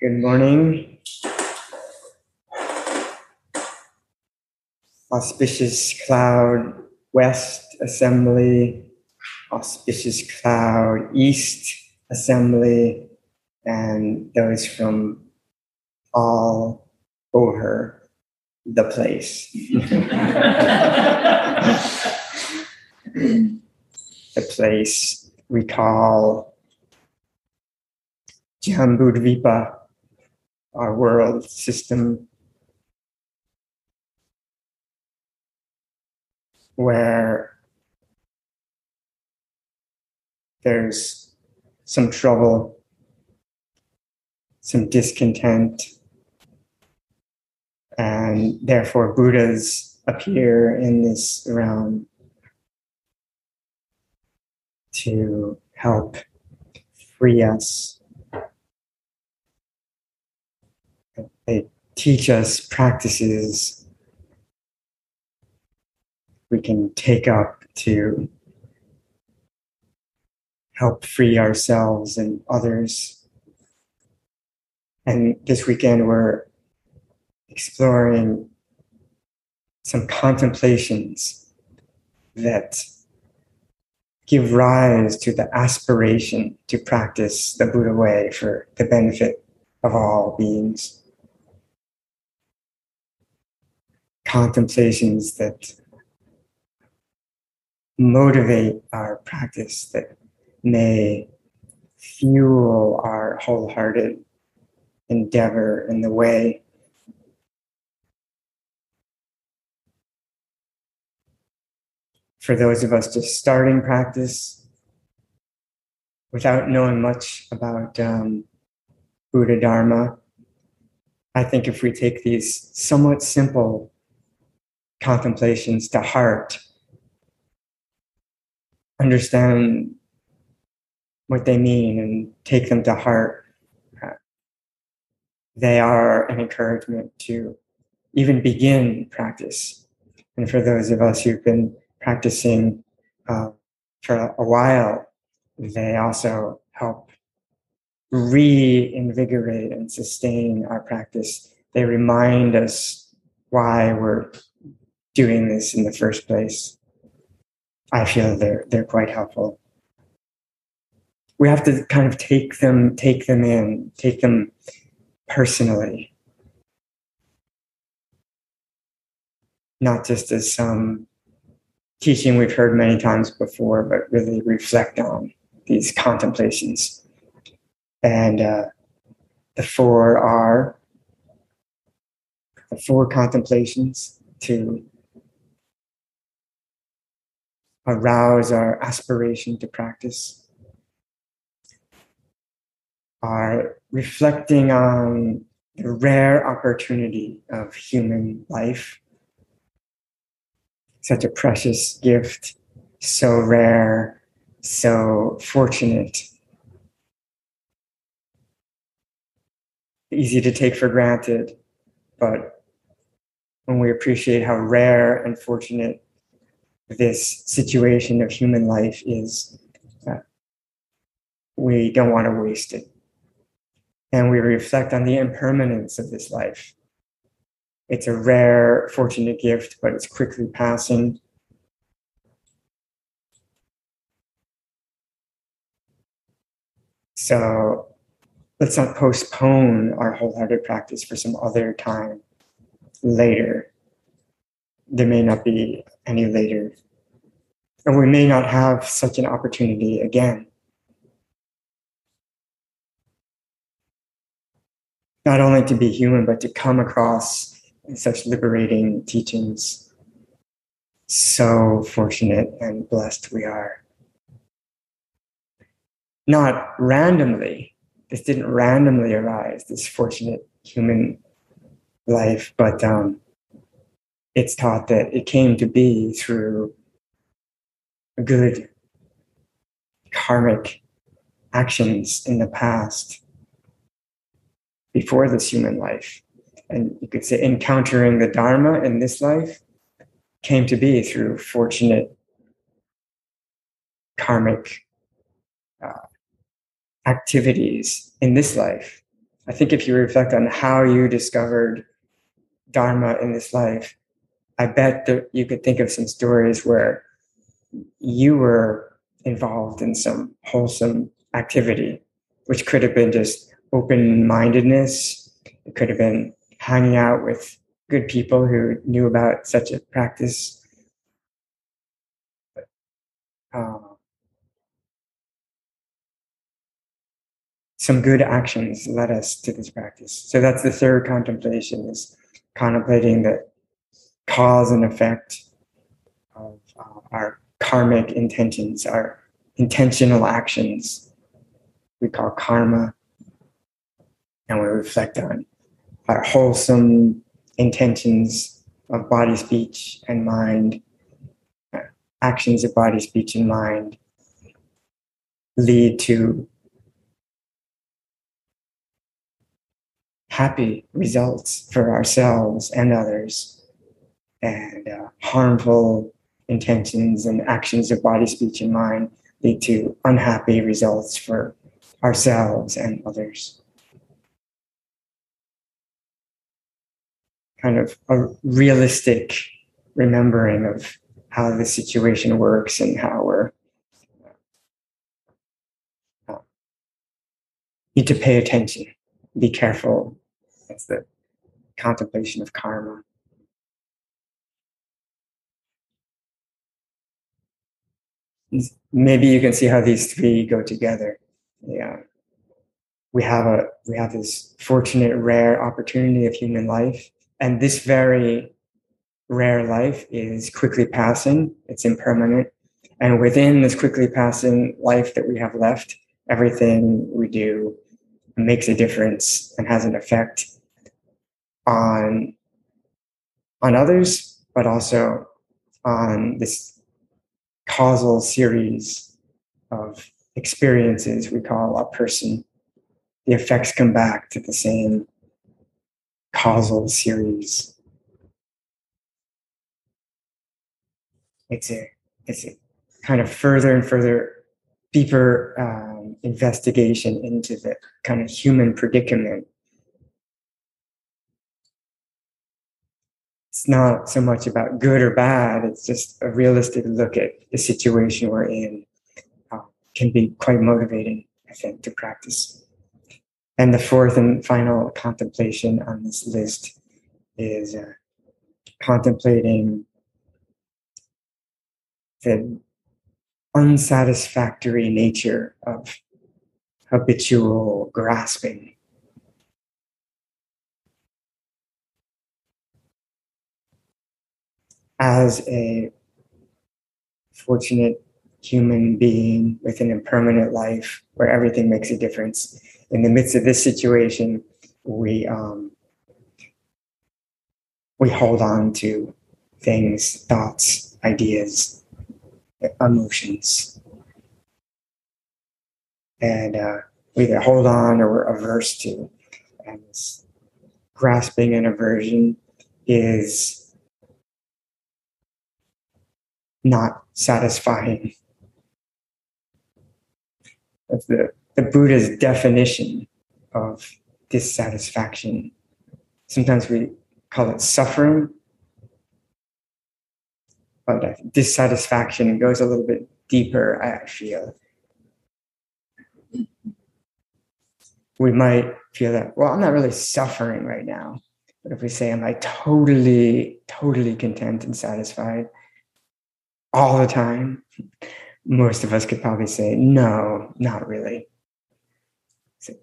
Good morning. Auspicious Cloud West Assembly, Auspicious Cloud East Assembly, and those from all over the place. the place we call Jambudvipa, our world system, where there's some trouble, some discontent, and therefore Buddhas appear in this realm to help free us. They teach us practices we can take up to help free ourselves and others. And this weekend, we're exploring some contemplations that give rise to the aspiration to practice the Buddha way for the benefit of all beings. Contemplations that motivate our practice, that may fuel our wholehearted endeavor in the way. For those of us just starting practice without knowing much about um, Buddha Dharma, I think if we take these somewhat simple contemplations to heart, understand what they mean and take them to heart. They are an encouragement to even begin practice. And for those of us who've been practicing uh, for a while, they also help reinvigorate and sustain our practice. They remind us why we're doing this in the first place. I feel they're they're quite helpful. We have to kind of take them take them in, take them personally, not just as some teaching we've heard many times before, but really reflect on these contemplations. And uh, the four are the four contemplations to arouse our aspiration to practice, are reflecting on the rare opportunity of human life. Such a precious gift, so rare, so fortunate. Easy to take for granted, but when we appreciate how rare and fortunate this situation of human life is that we don't want to waste it. And we reflect on the impermanence of this life. It's a rare, fortunate gift, but it's quickly passing. So let's not postpone our wholehearted practice for some other time later there may not be any later. And we may not have such an opportunity again. Not only to be human, but to come across such liberating teachings. So fortunate and blessed we are. Not randomly, this didn't randomly arise, this fortunate human life, but um, it's taught that it came to be through good karmic actions in the past before this human life. And you could say encountering the Dharma in this life came to be through fortunate karmic uh, activities in this life. I think if you reflect on how you discovered Dharma in this life, I bet that you could think of some stories where you were involved in some wholesome activity, which could have been just open mindedness. It could have been hanging out with good people who knew about such a practice. Uh, some good actions led us to this practice. So that's the third contemplation is contemplating the cause and effect of uh, our karmic intentions, our intentional actions. We call karma. And we reflect on our wholesome intentions of body, speech, and mind, actions of body, speech, and mind lead to happy results for ourselves and others, and uh, harmful intentions and actions of body, speech, and mind lead to unhappy results for ourselves and others. Kind of a realistic remembering of how the situation works and how we're uh, need to pay attention, be careful. That's the contemplation of karma. Maybe you can see how these three go together. Yeah. We have a we have this fortunate rare opportunity of human life and this very rare life is quickly passing, it's impermanent. And within this quickly passing life that we have left, everything we do makes a difference and has an effect on on others, but also on this causal series of experiences we call a person. The effects come back to the same causal series. It's a it's a kind of further and further deeper um, investigation into the kind of human predicament it's not so much about good or bad. It's just a realistic look at the situation we're in. Uh, can be quite motivating, I think, to practice. And the fourth and final contemplation on this list is uh, contemplating the unsatisfactory nature of habitual grasping as a fortunate human being with an impermanent life where everything makes a difference. In the midst of this situation, we um, we hold on to things, thoughts, ideas, emotions, and uh, we either hold on or we're averse to. And grasping and aversion is not satisfying. That's the, the Buddha's definition of dissatisfaction. Sometimes we call it suffering, but dissatisfaction goes a little bit deeper, I feel. We might feel that, well, I'm not really suffering right now. But if we say, am I totally, totally content and satisfied? All the time? Most of us could probably say, no, not really. So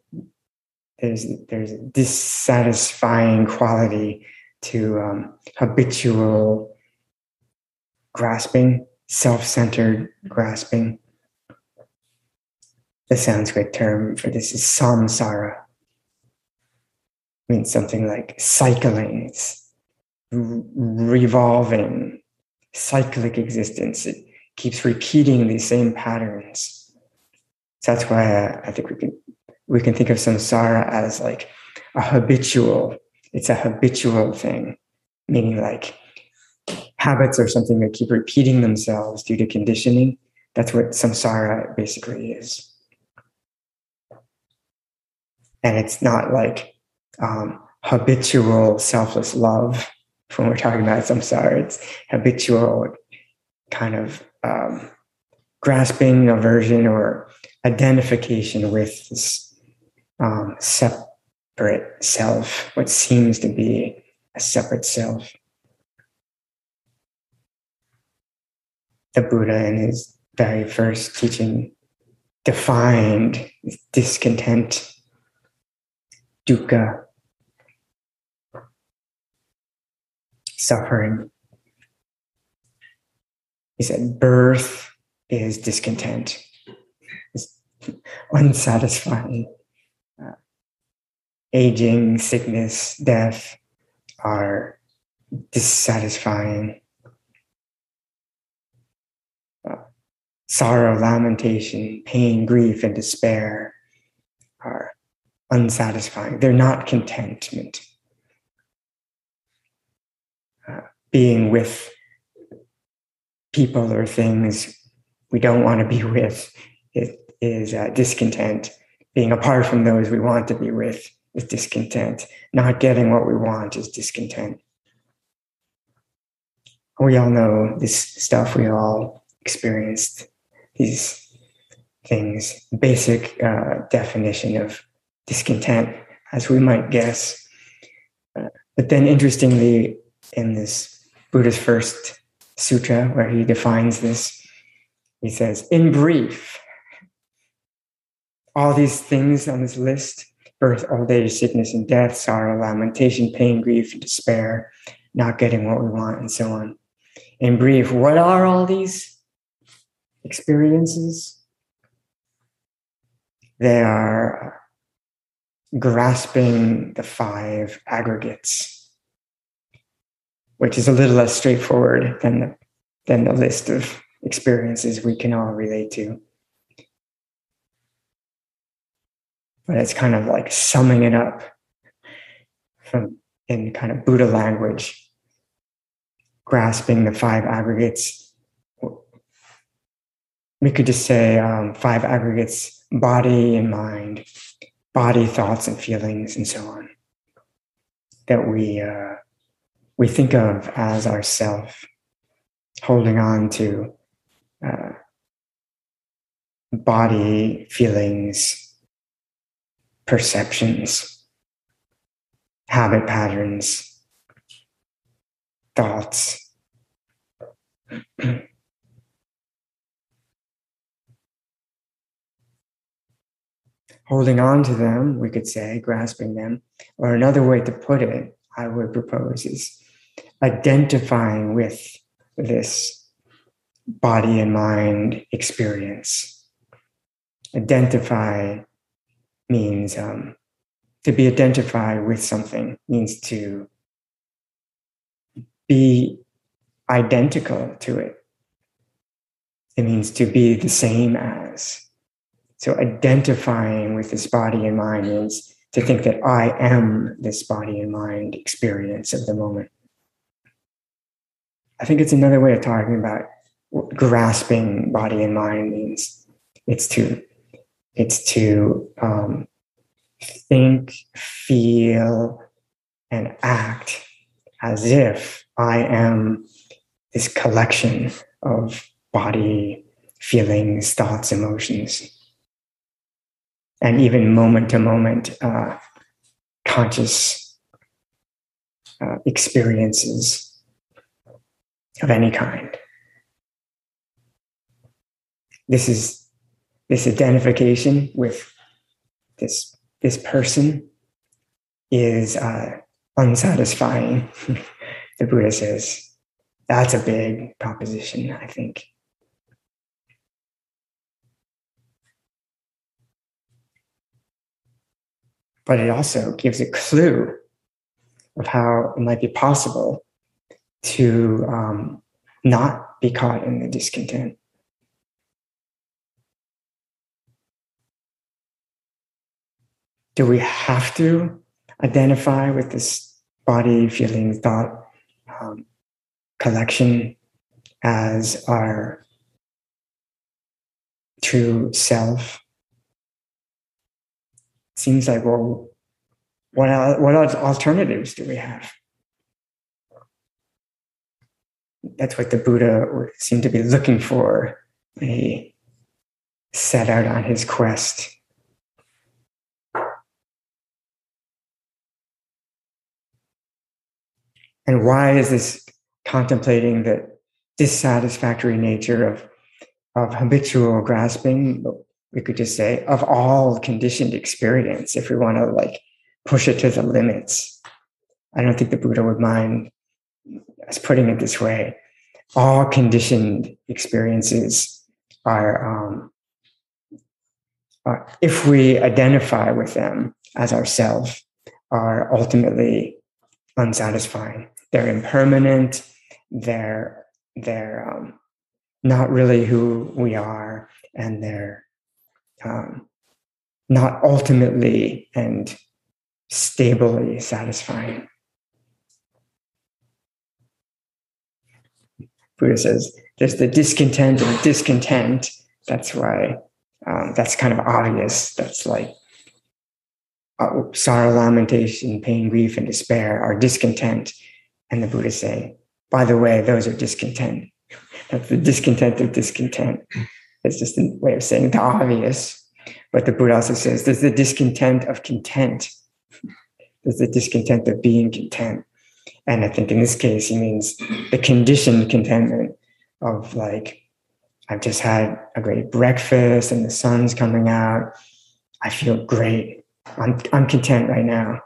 there's, there's a dissatisfying quality to um, habitual grasping, self centered grasping. The Sanskrit term for this is samsara. It means something like cycling, it's revolving, cyclic existence. It keeps repeating these same patterns. So that's why I, I think we can we can think of samsara as like a habitual. It's a habitual thing, meaning like habits are something that keep repeating themselves due to conditioning. That's what samsara basically is. and it's not like um, habitual selfless love when we're talking about samsara. It's habitual kind of um, grasping aversion or identification with this um, separate self, what seems to be a separate self. The Buddha, in his very first teaching, defined discontent, dukkha, suffering. He said, birth is discontent, it's unsatisfying. Uh, aging, sickness, death are dissatisfying. Uh, sorrow, lamentation, pain, grief, and despair are unsatisfying. They're not contentment. Uh, being with people or things we don't want to be with it is uh, discontent. Being apart from those we want to be with is discontent. Not getting what we want is discontent. We all know this stuff. We all experienced these things. Basic uh, definition of discontent, as we might guess. Uh, but then, interestingly, in this Buddha's first sutra, where he defines this, he says, in brief, all these things on this list birth, old age, sickness, and death, sorrow, lamentation, pain, grief, despair, not getting what we want, and so on. In brief, what are all these experiences? They are grasping the five aggregates, which is a little less straightforward than the, than the list of experiences we can all relate to. But it's kind of like summing it up from in kind of Buddha language, grasping the five aggregates. We could just say um, five aggregates body and mind, body, thoughts, and feelings, and so on, that we uh, we think of as ourself, holding on to uh, body, feelings, perceptions, habit patterns, thoughts. holding on to them, we could say, grasping them. Or another way to put it, I would propose, is identifying with this body and mind experience. Identify means um, to be identified with something, means to be identical to it. It means to be the same as. So identifying with this body and mind is to think that I am this body and mind experience of the moment. I think it's another way of talking about grasping body and mind means. It's to it's to um, think, feel, and act as if I am this collection of body, feelings, thoughts, emotions and even moment to moment uh, conscious uh, experiences of any kind. This is this identification with this this person is uh, unsatisfying. the Buddha says that's a big proposition. I think. but it also gives a clue of how it might be possible to um, not be caught in the discontent. Do we have to identify with this body, feeling, thought um, collection as our true self? seems like, well, what, what alternatives do we have? That's what the Buddha seemed to be looking for he set out on his quest. And why is this contemplating the dissatisfactory nature of, of habitual grasping? We could just say of all conditioned experience, if we want to like push it to the limits. I don't think the Buddha would mind us putting it this way. All conditioned experiences are, um, are if we identify with them as ourselves, are ultimately unsatisfying. They're impermanent. They're they're um, not really who we are, and they're um, not ultimately and stably satisfying. Buddha says there's the discontent and discontent. That's why um, that's kind of obvious. That's like uh, sorrow, lamentation, pain, grief, and despair are discontent. And the Buddha saying, by the way, those are discontent. That's the discontent of discontent. It's just a way of saying the obvious. But the Buddha also says there's the discontent of content. There's the discontent of being content. And I think in this case, he means the conditioned contentment of like, I've just had a great breakfast and the sun's coming out. I feel great. I'm, I'm content right now.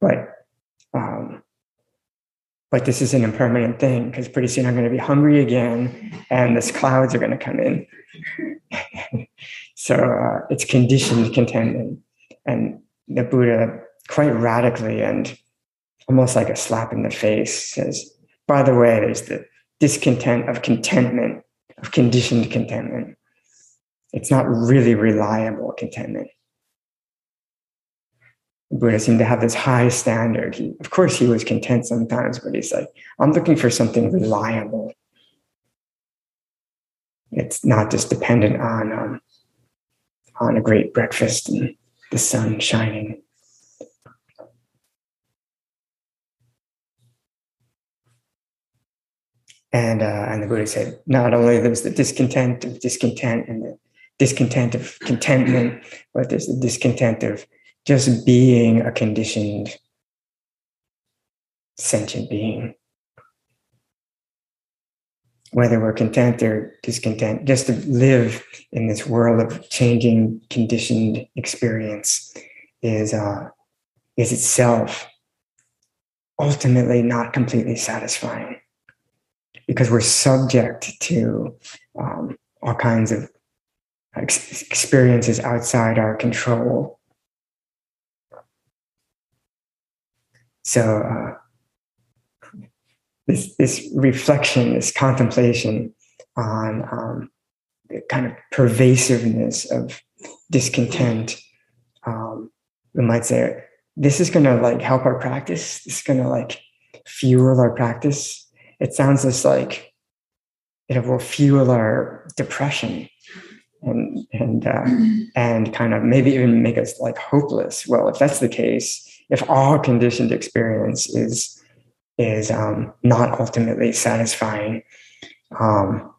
But, um, but this is an impermanent thing because pretty soon I'm going to be hungry again and these clouds are going to come in. so uh, it's conditioned contentment. And the Buddha quite radically and almost like a slap in the face says, by the way, there's the discontent of contentment, of conditioned contentment. It's not really reliable contentment. Buddha seemed to have this high standard. He, of course, he was content sometimes, but he's like, I'm looking for something reliable. It's not just dependent on um, on a great breakfast and the sun shining. And, uh, and the Buddha said, not only there's the discontent of discontent and the discontent of contentment, but there's the discontent of just being a conditioned sentient being. Whether we're content or discontent, just to live in this world of changing, conditioned experience is, uh, is itself ultimately not completely satisfying because we're subject to um, all kinds of ex- experiences outside our control. So, uh, this, this reflection, this contemplation on um, the kind of pervasiveness of discontent, um, we might say, this is going to like help our practice. This is going to like fuel our practice it sounds just like it will fuel our depression and and uh, and kind of maybe even make us like hopeless. Well, if that's the case, if all conditioned experience is is um, not ultimately satisfying, um,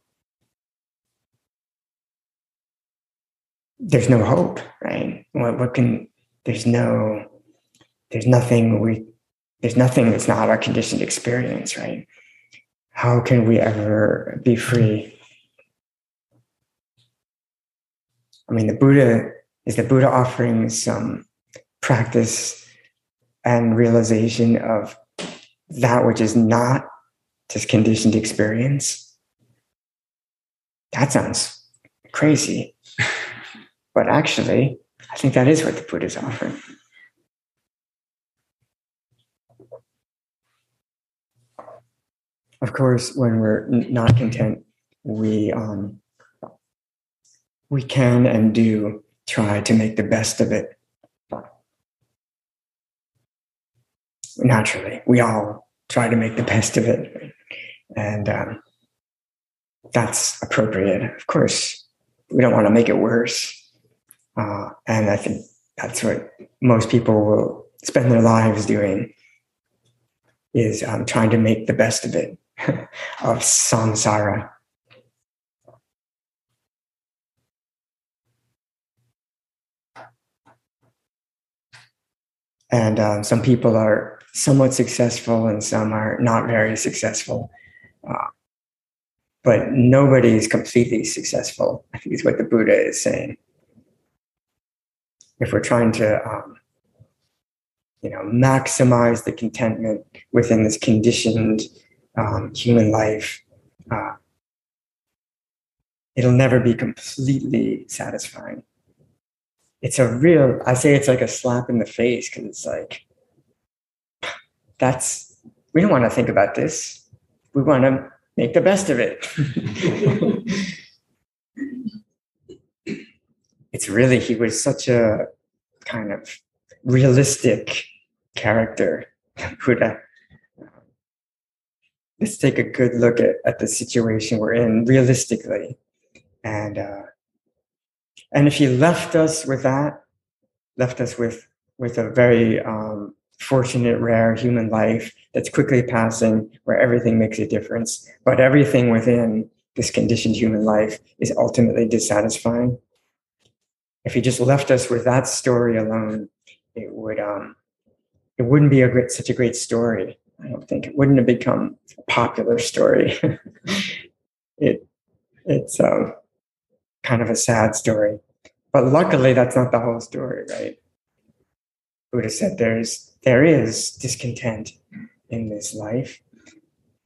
there's no hope, right? What, what can there's no there's nothing we there's nothing that's not our conditioned experience, right? How can we ever be free? I mean, the Buddha is the Buddha offering some practice and realization of that which is not just conditioned experience. That sounds crazy. but actually, I think that is what the Buddha is offering. Of course, when we're not content, we um, we can and do try to make the best of it. Naturally, we all try to make the best of it, and um, that's appropriate. Of course, we don't want to make it worse, uh, and I think that's what most people will spend their lives doing is um, trying to make the best of it of samsara. And um, some people are somewhat successful and some are not very successful. Uh, but nobody is completely successful i think is what the buddha is saying. If we're trying to um, you know maximize the contentment within this conditioned um, human life uh, it'll never be completely satisfying. It's a real i say it's like a slap in the face because it's like that's we don't want to think about this. We want to make the best of it. It's really he was such a kind of realistic character. Buddha let's take a good look at, at the situation we're in realistically and uh, and if he left us with that, left us with with a very um, fortunate, rare human life that's quickly passing, where everything makes a difference, but everything within this conditioned human life is ultimately dissatisfying. If he just left us with that story alone, it would um, it wouldn't be a great, such a great story. I don't think it wouldn't have become a popular story. it it's um, kind of a sad story. But luckily, that's not the whole story, right? Buddha said there's there is discontent in this life,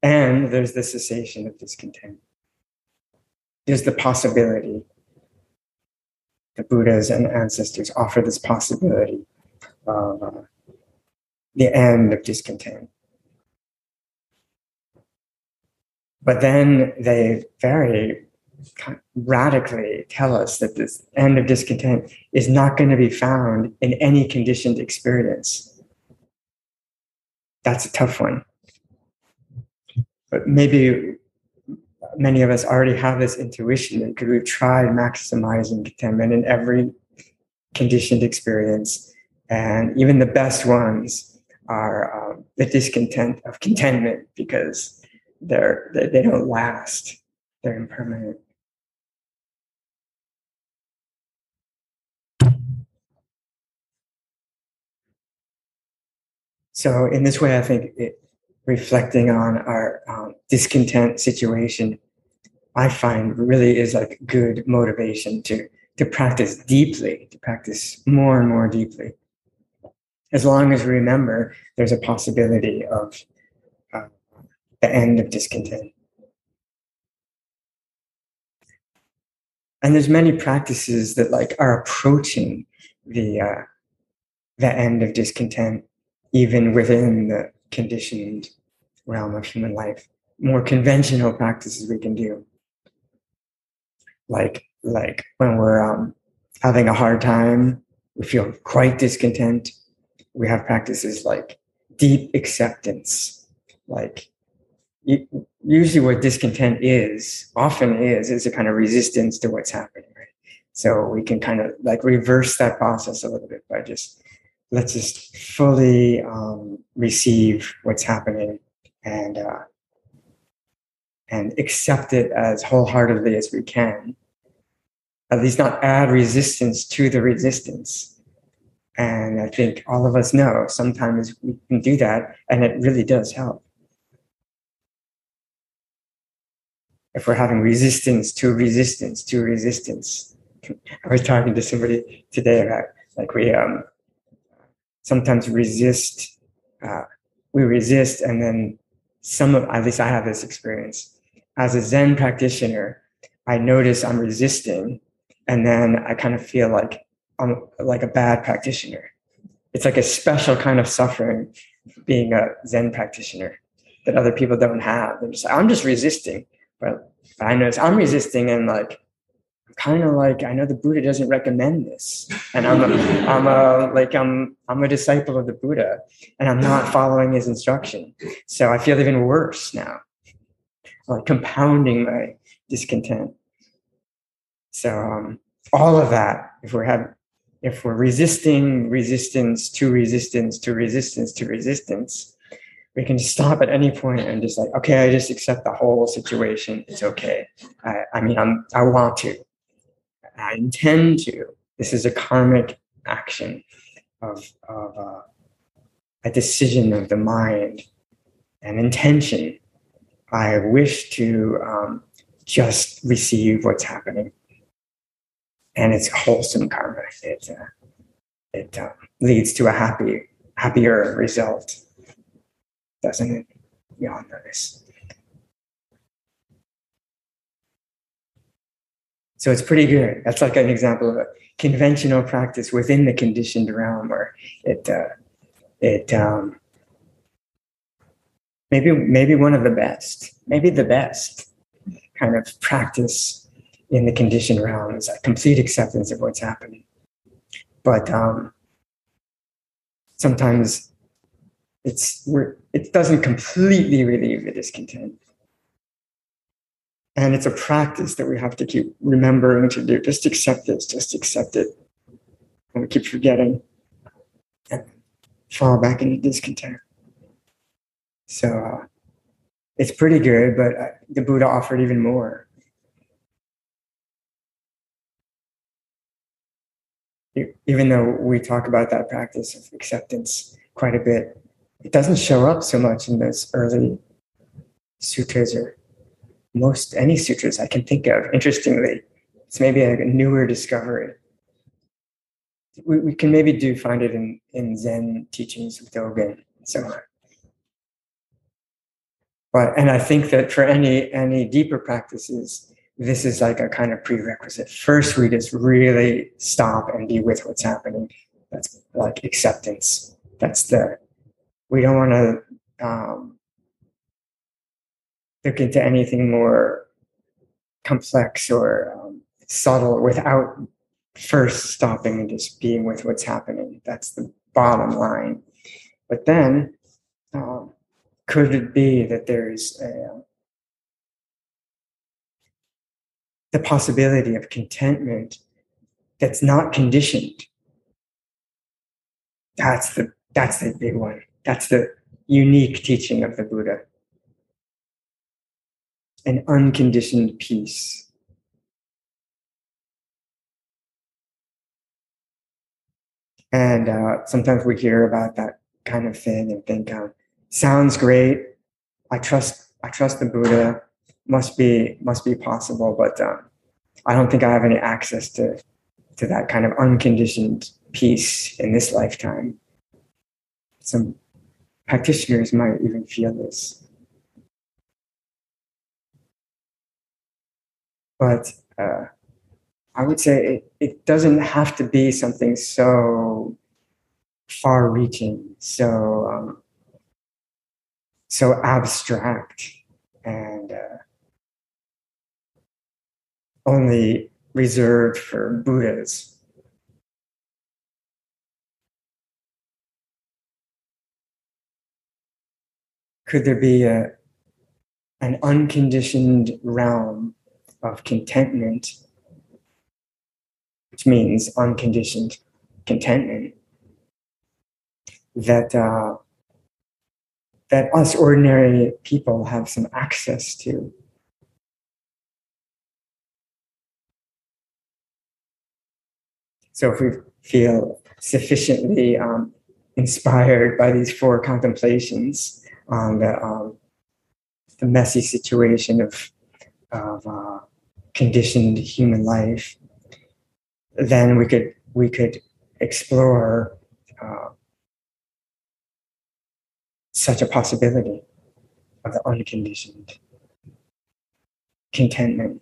and there's the cessation of discontent. There's the possibility. The Buddhas and ancestors offer this possibility of uh, the end of discontent. But then they very radically tell us that this end of discontent is not going to be found in any conditioned experience. That's a tough one. But maybe many of us already have this intuition because we've tried maximizing contentment in every conditioned experience. And even the best ones are um, the discontent of contentment because they're, they, don't last, they're impermanent. So in this way, I think it, reflecting on our um, discontent situation, I find really is like good motivation to to practice deeply, to practice more and more deeply. As long as we remember there's a possibility of the end of discontent. And there's many practices that like are approaching the uh, the end of discontent even within the conditioned realm of human life. More conventional practices we can do, like like when we're um, having a hard time, we feel quite discontent. We have practices like deep acceptance, like usually what discontent is often is is a kind of resistance to what's happening right so we can kind of like reverse that process a little bit by just let's just fully um, receive what's happening and uh, and accept it as wholeheartedly as we can. At least not add resistance to the resistance. And I think all of us know sometimes we can do that, and it really does help. If we're having resistance to resistance to resistance, I was talking to somebody today about like we um, sometimes resist. Uh, we resist, and then some of at least I have this experience as a Zen practitioner. I notice I'm resisting, and then I kind of feel like I'm like a bad practitioner. It's like a special kind of suffering being a Zen practitioner that other people don't have. They're just I'm just resisting, but I notice I'm resisting, and like kind of like I know the Buddha doesn't recommend this, and I'm a, I'm a like I'm I'm a disciple of the Buddha, and I'm not following his instruction. So I feel even worse now, like compounding my discontent. So um, all of that, if we're having if we're resisting resistance to resistance to resistance to resistance, we can just stop at any point and just like, okay, I just accept the whole situation. It's okay. I, I mean, I'm, I want to. I intend to. This is a karmic action of, of uh, a decision of the mind, an intention. I wish to um, just receive what's happening and it's wholesome karma. It uh, it uh, leads to a happy happier result, doesn't know this. So it's pretty good. That's like an example of a conventional practice within the conditioned realm, where it uh, it um, maybe maybe one of the best, maybe the best kind of practice in the conditioned realm is a complete acceptance of what's happening. But um, sometimes it's it doesn't completely relieve the discontent. And it's a practice that we have to keep remembering to do. Just accept this, just accept it. And we keep forgetting and fall back into discontent. So uh, it's pretty good, but uh, the Buddha offered even more. even though we talk about that practice of acceptance quite a bit, it doesn't show up so much in those early sutras or most any sutras I can think of. Interestingly, it's maybe a newer discovery. We, we can maybe do find it in, in Zen teachings of Dogen and so on. But and I think that for any any deeper practices, this is like a kind of prerequisite. First, we just really stop and be with what's happening. That's like acceptance. That's the, we don't want to um, look into anything more complex or um, subtle without first stopping and just being with what's happening. That's the bottom line. But then, um, could it be that there's a, the possibility of contentment that's not conditioned. That's the that's the big one. That's the unique teaching of the Buddha. An unconditioned peace. And uh, sometimes we hear about that kind of thing and think, um, sounds great. I trust I trust the Buddha must be must be possible, but um, I don't think I have any access to to that kind of unconditioned peace in this lifetime. Some practitioners might even feel this, but uh, I would say it, it doesn't have to be something so far-reaching, so um, so abstract, and uh, only reserved for Buddhas. Could there be a, an unconditioned realm of contentment, which means unconditioned contentment, that uh, that us ordinary people have some access to? So if we feel sufficiently um, inspired by these four contemplations on the, um, the messy situation of, of uh, conditioned human life, then we could we could explore uh, such a possibility of the unconditioned contentment.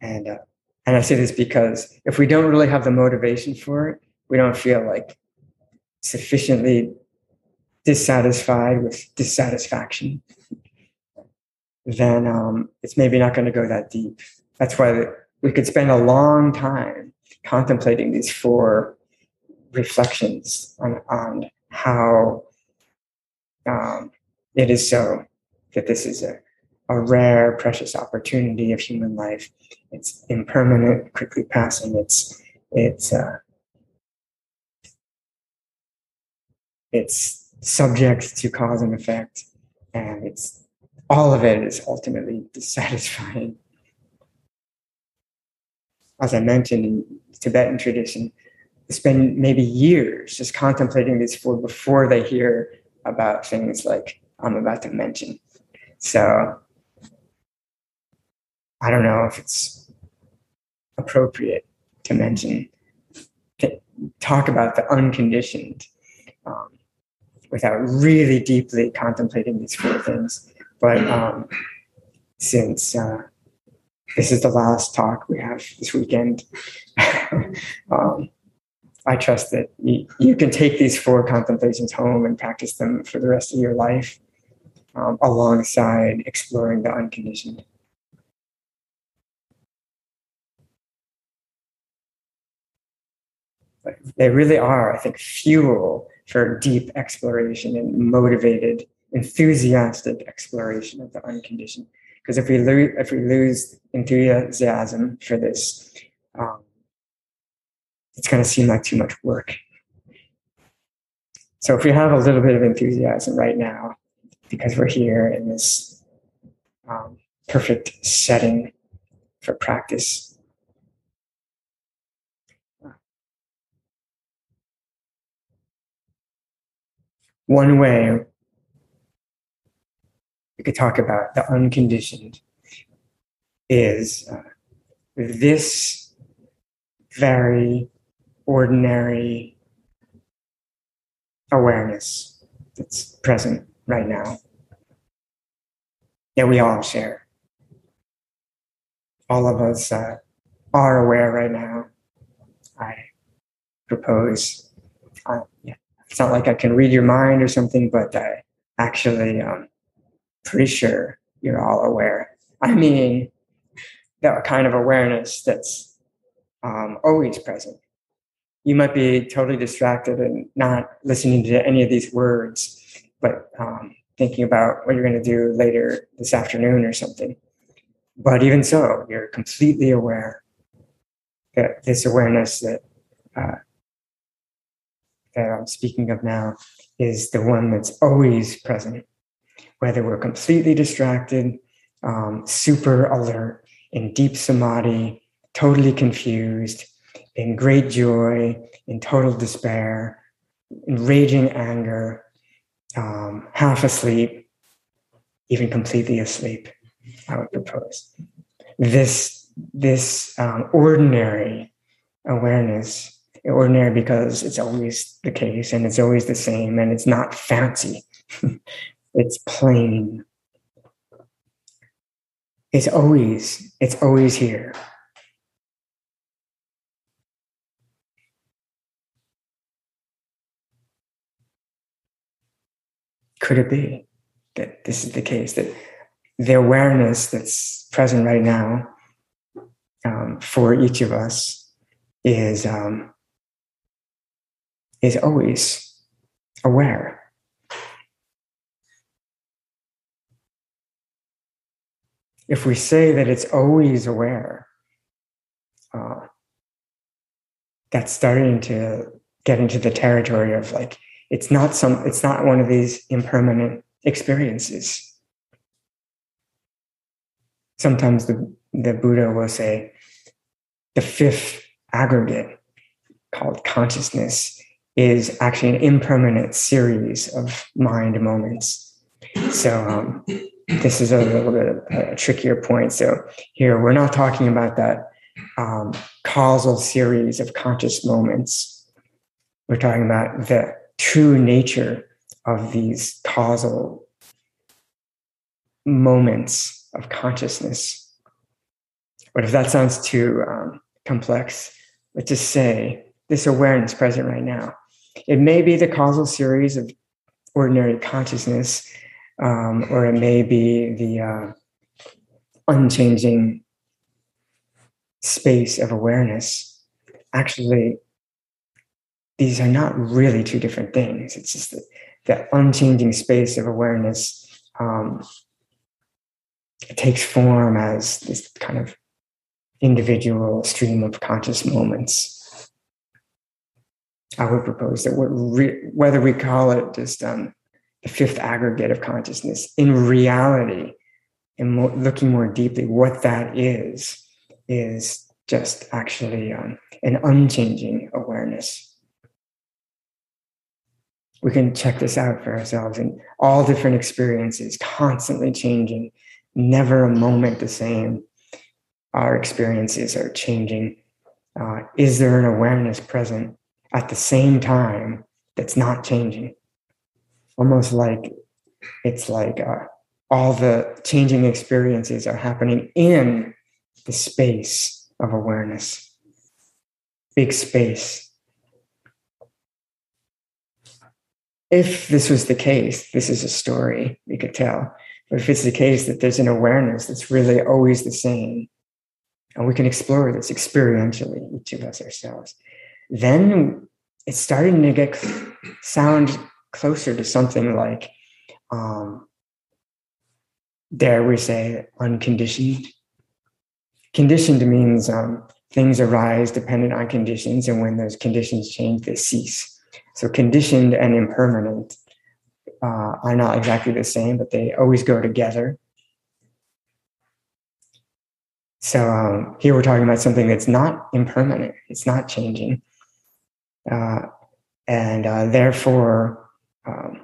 And uh, and I say this because if we don't really have the motivation for it, we don't feel like sufficiently dissatisfied with dissatisfaction, then um, it's maybe not going to go that deep. That's why we could spend a long time contemplating these four reflections on, on how um, it is so that this is a a rare, precious opportunity of human life. It's impermanent, quickly passing. It's it's uh, it's subject to cause and effect, and it's all of it is ultimately dissatisfying. As I mentioned in Tibetan tradition, they spend maybe years just contemplating these four before they hear about things like I'm about to mention. So I don't know if it's appropriate to mention, to talk about the unconditioned um, without really deeply contemplating these four things. But um, since uh, this is the last talk we have this weekend, um, I trust that you, you, can take these four contemplations home and practice them for the rest of your life um, alongside exploring the unconditioned. They really are, I think, fuel for deep exploration and motivated, enthusiastic exploration of the unconditioned. Because if we lose, if we lose enthusiasm for this, um, it's going to seem like too much work. So if we have a little bit of enthusiasm right now, because we're here in this um, perfect setting for practice, one way we could talk about the unconditioned is uh, this very ordinary awareness that's present right now that we all share. All of us uh, are aware right now. I propose, uh, yeah, it's not like I can read your mind or something, but I actually um pretty sure you're all aware. I mean, that kind of awareness that's um, always present. You might be totally distracted and not listening to any of these words, but um, thinking about what you're going to do later this afternoon or something. But even so, you're completely aware that this awareness that uh, that I'm speaking of now is the one that's always present, whether we're completely distracted, um, super alert, in deep samadhi, totally confused, in great joy, in total despair, in raging anger, um, half asleep, even completely asleep, I would propose. This, this um, ordinary awareness ordinary because it's always the case and it's always the same and it's not fancy. it's plain. It's always, it's always here. Could it be that this is the case, that the awareness that's present right now um, for each of us is um, is always aware. If we say that it's always aware, uh, that's starting to get into the territory of like it's not some it's not one of these impermanent experiences sometimes the, the buddha will say the fifth aggregate called consciousness is actually an impermanent series of mind moments. So um, this is a little bit of a trickier point. So here we're not talking about that um, causal series of conscious moments. We're talking about the true nature of these causal moments of consciousness. But if that sounds too um, complex, let's just say this awareness present right now it may be the causal series of ordinary consciousness, um, or it may be the uh, unchanging space of awareness. Actually, these are not really two different things. It's just that that unchanging space of awareness um, takes form as this kind of individual stream of conscious moments I would propose that re- whether we call it just um, the fifth aggregate of consciousness, in reality, and mo- looking more deeply, what that is, is just actually um, an unchanging awareness. We can check this out for ourselves in all different experiences, constantly changing, never a moment the same. Our experiences are changing. Uh, is there an awareness present at the same time that's not changing? Almost like it's like uh, all the changing experiences are happening in the space of awareness, big space. If this was the case, this is a story we could tell. But if it's the case that there's an awareness that's really always the same, and we can explore this experientially, each of us ourselves, then it's starting to get sound closer to something like um, dare we say, unconditioned. Conditioned means um, things arise dependent on conditions, and when those conditions change, they cease. So, conditioned and impermanent uh, are not exactly the same, but they always go together. So, um, here we're talking about something that's not impermanent, it's not changing. Uh, and uh, therefore, um,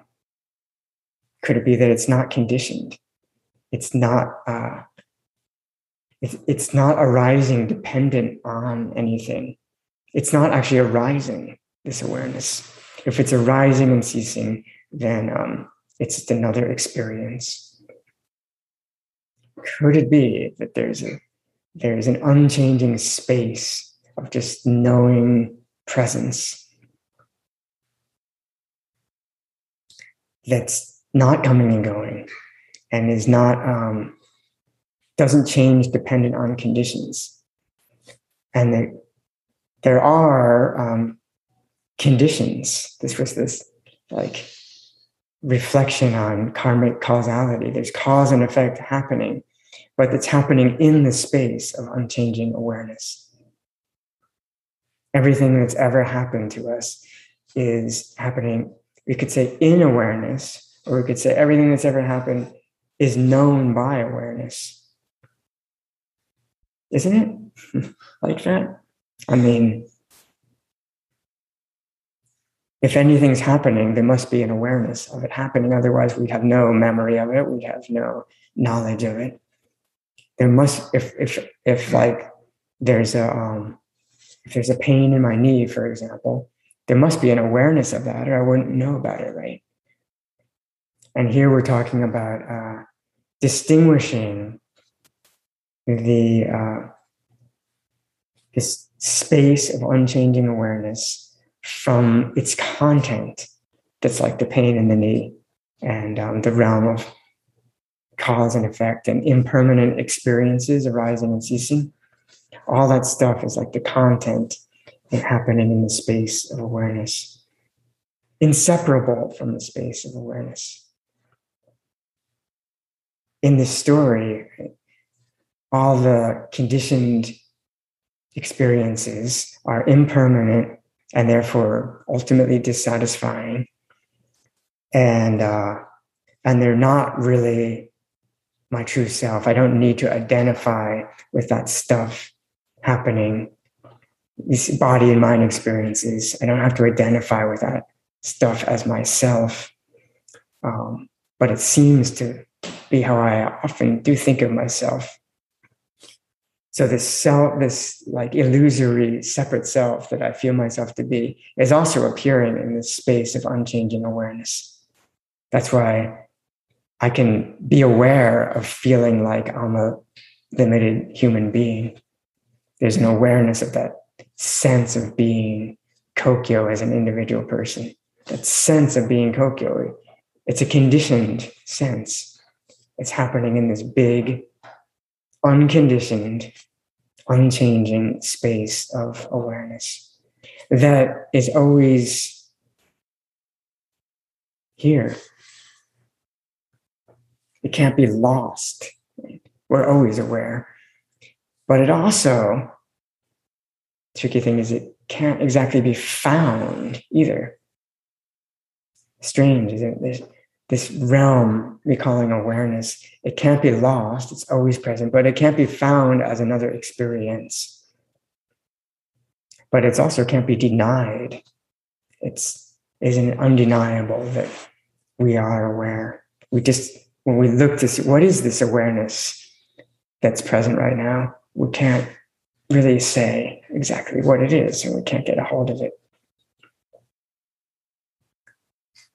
could it be that it's not conditioned? it's not uh, it's, it's not arising dependent on anything. It's not actually arising this awareness. If it's arising and ceasing then um, it's just another experience. Could it be that there's a there's an unchanging space of just knowing presence. That's not coming and going and is not um, doesn't change dependent on conditions. And there, there are um, conditions. This was this like reflection on karmic causality. There's cause and effect happening but it's happening in the space of unchanging awareness everything that's ever happened to us is happening we could say in awareness or we could say everything that's ever happened is known by awareness. Isn't it like that? I mean, if anything's happening, there must be an awareness of it happening. Otherwise, we'd have no memory of it. We'd have no knowledge of it. There must, if if if like there's a um, if there's a pain in my knee, for example, there must be an awareness of that, or I wouldn't know about it, right? And here we're talking about uh, distinguishing the uh, this space of unchanging awareness from its content that's like the pain in the knee and um, the realm of cause and effect and impermanent experiences arising and ceasing all that stuff is like the content happening in the space of awareness inseparable from the space of awareness in this story, all the conditioned experiences are impermanent and therefore ultimately dissatisfying. And, uh, and they're not really my true self. I don't need to identify with that stuff happening, these body and mind experiences. I don't have to identify with that stuff as myself. Um, but it seems to be how I often do think of myself. So this self, this like illusory separate self that I feel myself to be is also appearing in this space of unchanging awareness. That's why I can be aware of feeling like I'm a limited human being. There's an awareness of that sense of being Kokyo as an individual person. That sense of being Kokyo, it's a conditioned sense it's happening in this big, unconditioned, unchanging space of awareness that is always here. It can't be lost. We're always aware. But it also, tricky thing is it can't exactly be found either. Strange, isn't it? There's this realm we calling awareness. It can't be lost, it's always present, but it can't be found as another experience. But it also can't be denied. It's isn't undeniable that we are aware. We just when we look to see what is this awareness that's present right now, we can't really say exactly what it is, and we can't get a hold of it.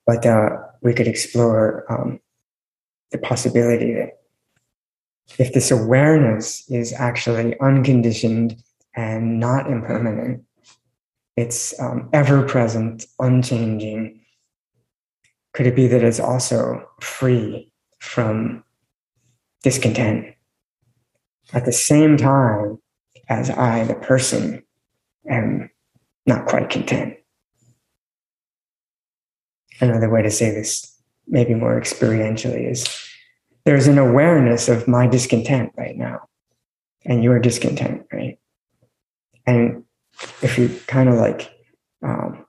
But uh, we could explore um, the possibility that if this awareness is actually unconditioned and not impermanent, it's um, ever present, unchanging. Could it be that it's also free from discontent? At the same time, as I, the person, am not quite content. Another way to say this, maybe more experientially, is there's an awareness of my discontent right now and your discontent, right? And if you kind of like um,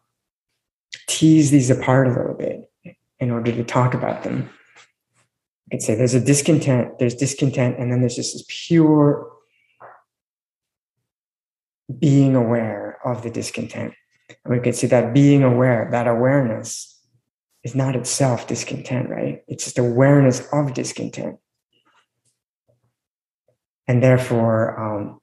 tease these apart a little bit in order to talk about them, I could say there's a discontent, there's discontent, and then there's just this pure being aware of the discontent. And we could see that being aware, that awareness is not itself discontent, right? It's just awareness of discontent. And therefore, um,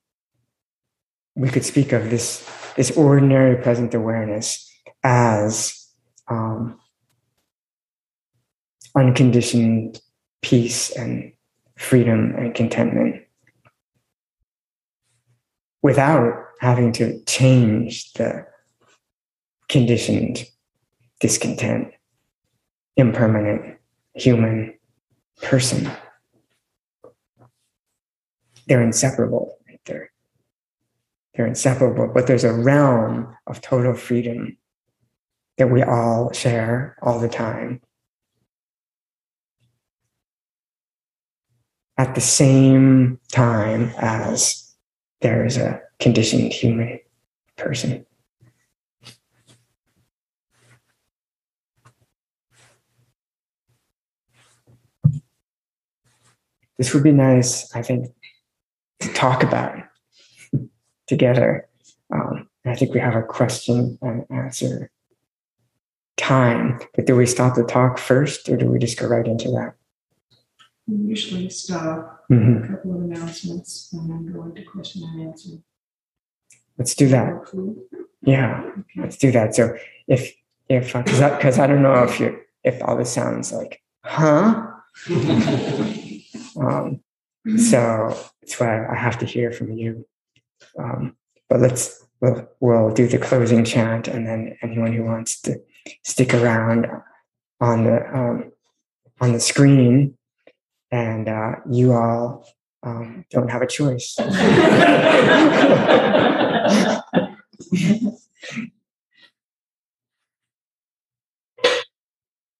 we could speak of this, this ordinary present awareness as um, unconditioned peace and freedom and contentment without having to change the conditioned discontent, impermanent human person. They're inseparable, right there. They're inseparable, but there's a realm of total freedom that we all share all the time. At the same time as there is a conditioned human person. This would be nice, I think, to talk about together. Um, I think we have a question and answer time. But do we stop the talk first or do we just go right into that? We usually stop mm-hmm. a couple of announcements and then go into question and answer. Let's do that. Yeah, let's do that. So if if because uh, because I, I, don't know if you if all this sounds like huh. um, so that's why I have to hear from you. Um, but let's we'll, we'll do the closing chant, and then anyone who wants to stick around on the um, on the screen, and uh, you all um, don't have a choice.